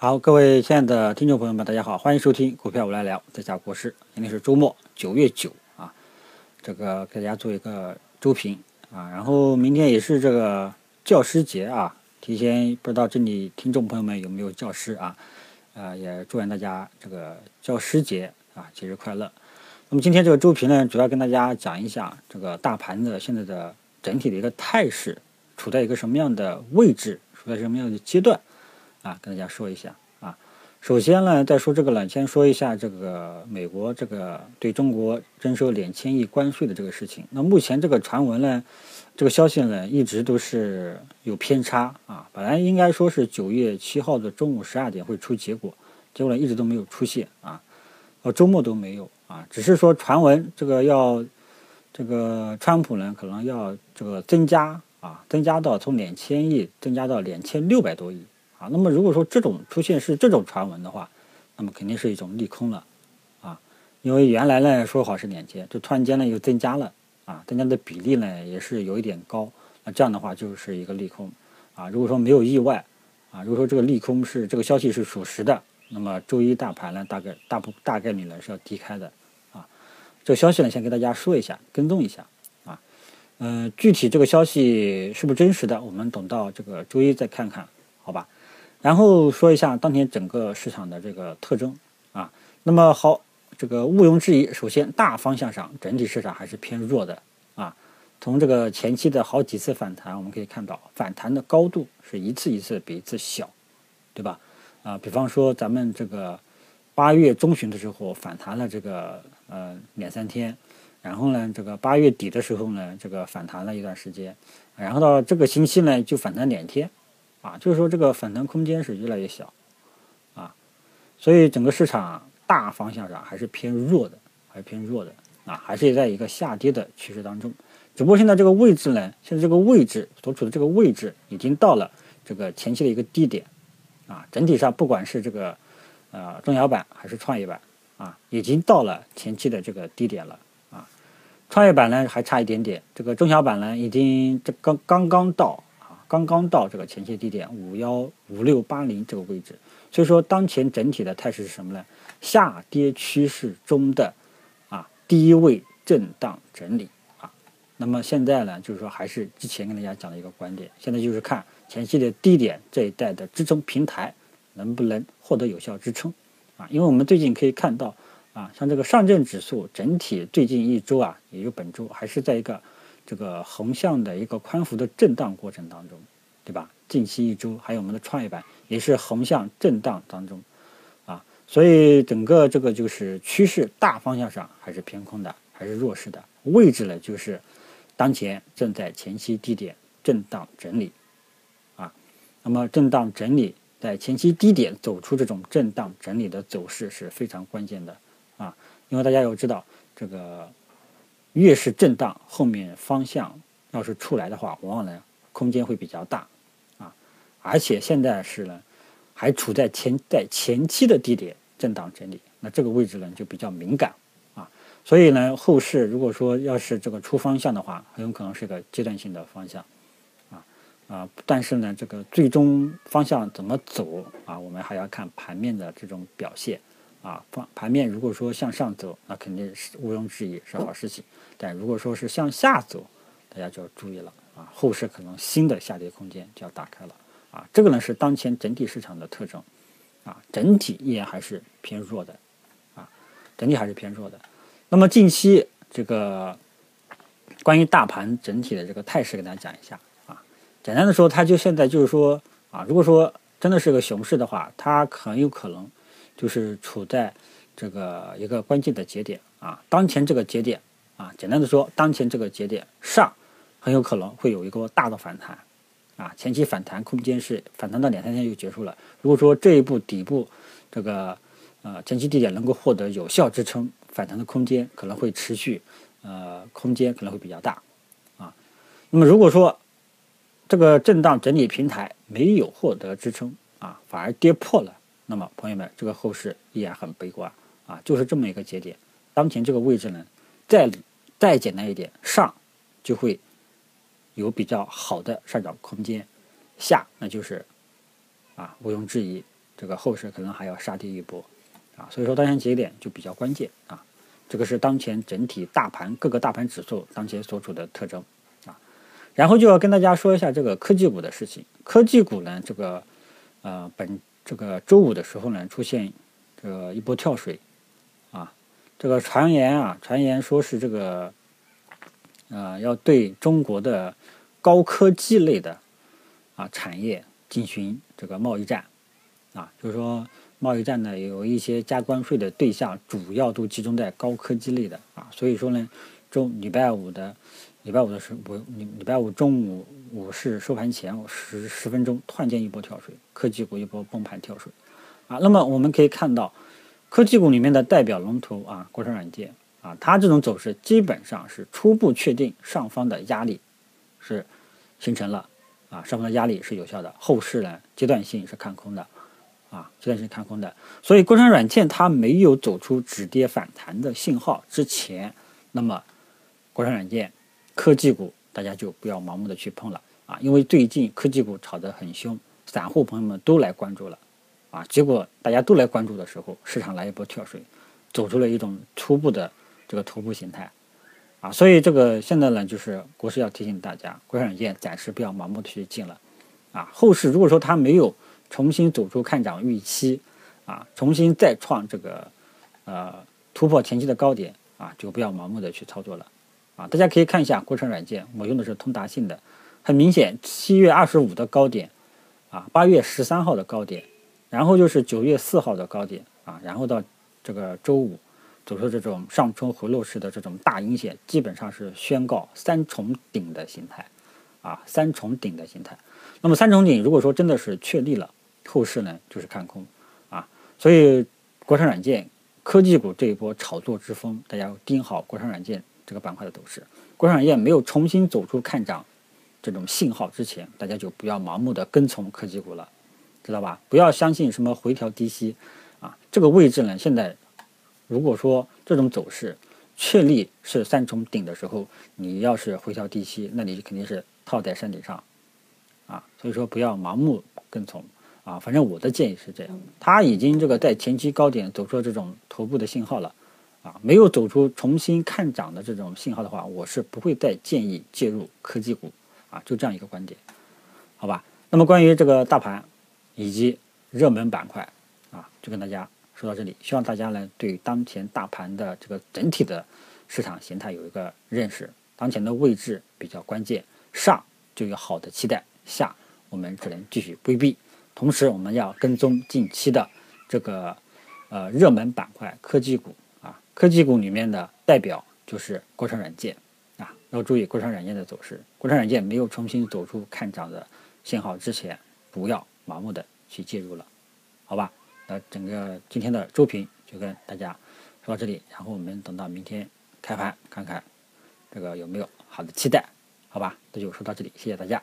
好，各位亲爱的听众朋友们，大家好，欢迎收听股票我来聊，在下国师。今天是周末，九月九啊，这个给大家做一个周评啊。然后明天也是这个教师节啊，提前不知道这里听众朋友们有没有教师啊？啊，也祝愿大家这个教师节啊，节日快乐。那么今天这个周评呢，主要跟大家讲一下这个大盘的现在的整体的一个态势，处在一个什么样的位置，处在什么样的阶段。啊，跟大家说一下啊。首先呢，再说这个呢，先说一下这个美国这个对中国征收两千亿关税的这个事情。那目前这个传闻呢，这个消息呢，一直都是有偏差啊。本来应该说是九月七号的中午十二点会出结果，结果呢一直都没有出现啊，到周末都没有啊。只是说传闻这个要这个川普呢可能要这个增加啊，增加到从两千亿增加到两千六百多亿。啊，那么如果说这种出现是这种传闻的话，那么肯定是一种利空了，啊，因为原来呢说好是两千，就突然间呢又增加了，啊，增加的比例呢也是有一点高，那这样的话就是一个利空，啊，如果说没有意外，啊，如果说这个利空是这个消息是属实的，那么周一大盘呢大概大不大概率呢是要低开的，啊，这个消息呢先给大家说一下，跟踪一下，啊，嗯，具体这个消息是不是真实的，我们等到这个周一再看看，好吧？然后说一下当前整个市场的这个特征啊，那么好，这个毋庸置疑，首先大方向上整体市场还是偏弱的啊。从这个前期的好几次反弹，我们可以看到反弹的高度是一次一次比一次小，对吧？啊，比方说咱们这个八月中旬的时候反弹了这个呃两三天，然后呢这个八月底的时候呢这个反弹了一段时间，然后到这个星期呢就反弹两天。啊，就是说这个反弹空间是越来越小，啊，所以整个市场大方向上还是偏弱的，还是偏弱的，啊，还是在一个下跌的趋势当中。只不过现在这个位置呢，现在这个位置所处的这个位置已经到了这个前期的一个低点，啊，整体上不管是这个呃中小板还是创业板，啊，已经到了前期的这个低点了，啊，创业板呢还差一点点，这个中小板呢已经这刚刚刚到。刚刚到这个前期低点五幺五六八零这个位置，所以说当前整体的态势是什么呢？下跌趋势中的啊低位震荡整理啊。那么现在呢，就是说还是之前跟大家讲的一个观点，现在就是看前期的低点这一带的支撑平台能不能获得有效支撑啊。因为我们最近可以看到啊，像这个上证指数整体最近一周啊，也就本周还是在一个。这个横向的一个宽幅的震荡过程当中，对吧？近期一周还有我们的创业板也是横向震荡当中，啊，所以整个这个就是趋势大方向上还是偏空的，还是弱势的位置呢？就是当前正在前期低点震荡整理，啊，那么震荡整理在前期低点走出这种震荡整理的走势是非常关键的啊，因为大家要知道这个。越是震荡，后面方向要是出来的话，往往呢空间会比较大，啊，而且现在是呢还处在前在前期的低点震荡整理，那这个位置呢就比较敏感，啊，所以呢后市如果说要是这个出方向的话，很有可能是个阶段性的方向，啊啊，但是呢这个最终方向怎么走啊，我们还要看盘面的这种表现。啊，方盘面如果说向上走，那肯定是毋庸置疑是好事情。但如果说是向下走，大家就要注意了啊，后市可能新的下跌空间就要打开了啊。这个呢是当前整体市场的特征啊，整体依然还是偏弱的啊，整体还是偏弱的。那么近期这个关于大盘整体的这个态势，给大家讲一下啊。简单的说，它就现在就是说啊，如果说真的是个熊市的话，它很有可能。就是处在这个一个关键的节点啊，当前这个节点啊，简单的说，当前这个节点上很有可能会有一个大的反弹啊，前期反弹空间是反弹到两三天就结束了。如果说这一步底部这个呃前期低点能够获得有效支撑，反弹的空间可能会持续，呃，空间可能会比较大啊。那么如果说这个震荡整理平台没有获得支撑啊，反而跌破了。那么，朋友们，这个后市依然很悲观啊，就是这么一个节点。当前这个位置呢，再再简单一点，上就会有比较好的上涨空间，下那就是啊毋庸置疑这个后市可能还要杀跌一波，啊，所以说当前节点就比较关键啊，这个是当前整体大盘各个大盘指数当前所处的特征啊，然后就要跟大家说一下这个科技股的事情，科技股呢，这个呃本这个周五的时候呢出现这个一波跳水，啊，这个传言啊传言说是这个呃要对中国的高科技类的啊产业进行这个贸易战。啊，就是说贸易战呢，有一些加关税的对象，主要都集中在高科技类的啊，所以说呢，周礼拜五的礼拜五的时候，礼礼拜五中午午市收盘前十十分钟，突然间一波跳水，科技股一波崩盘跳水啊。那么我们可以看到，科技股里面的代表龙头啊，国产软件啊，它这种走势基本上是初步确定上方的压力是形成了啊，上方的压力是有效的，后市呢阶段性是看空的。啊，阶段性看空的，所以国产软件它没有走出止跌反弹的信号之前，那么国产软件、科技股大家就不要盲目的去碰了。啊，因为最近科技股炒得很凶，散户朋友们都来关注了。啊，结果大家都来关注的时候，市场来一波跳水，走出了一种初步的这个头部形态。啊，所以这个现在呢，就是国师要提醒大家，国产软件暂时不要盲目的去进了。啊，后市如果说它没有。重新走出看涨预期，啊，重新再创这个，呃，突破前期的高点，啊，就不要盲目的去操作了，啊，大家可以看一下国产软件，我用的是通达信的，很明显，七月二十五的高点，啊，八月十三号的高点，然后就是九月四号的高点，啊，然后到这个周五走出这种上冲回落式的这种大阴线，基本上是宣告三重顶的形态，啊，三重顶的形态，那么三重顶如果说真的是确立了。后市呢就是看空，啊，所以国产软件、科技股这一波炒作之风，大家盯好国产软件这个板块的走势。国产业没有重新走出看涨这种信号之前，大家就不要盲目的跟从科技股了，知道吧？不要相信什么回调低吸，啊，这个位置呢，现在如果说这种走势确立是三重顶的时候，你要是回调低吸，那你肯定是套在山顶上，啊，所以说不要盲目跟从。啊，反正我的建议是这样，它已经这个在前期高点走出了这种头部的信号了，啊，没有走出重新看涨的这种信号的话，我是不会再建议介入科技股，啊，就这样一个观点，好吧？那么关于这个大盘以及热门板块，啊，就跟大家说到这里，希望大家呢对当前大盘的这个整体的市场形态有一个认识，当前的位置比较关键，上就有好的期待，下我们只能继续规避。同时，我们要跟踪近期的这个呃热门板块科技股，科技股里面的代表就是国产软件啊，要注意国产软件的走势。国产软件没有重新走出看涨的信号之前，不要盲目的去介入了，好吧？那整个今天的周评就跟大家说到这里，然后我们等到明天开盘看看这个有没有好的期待，好吧？那就说到这里，谢谢大家。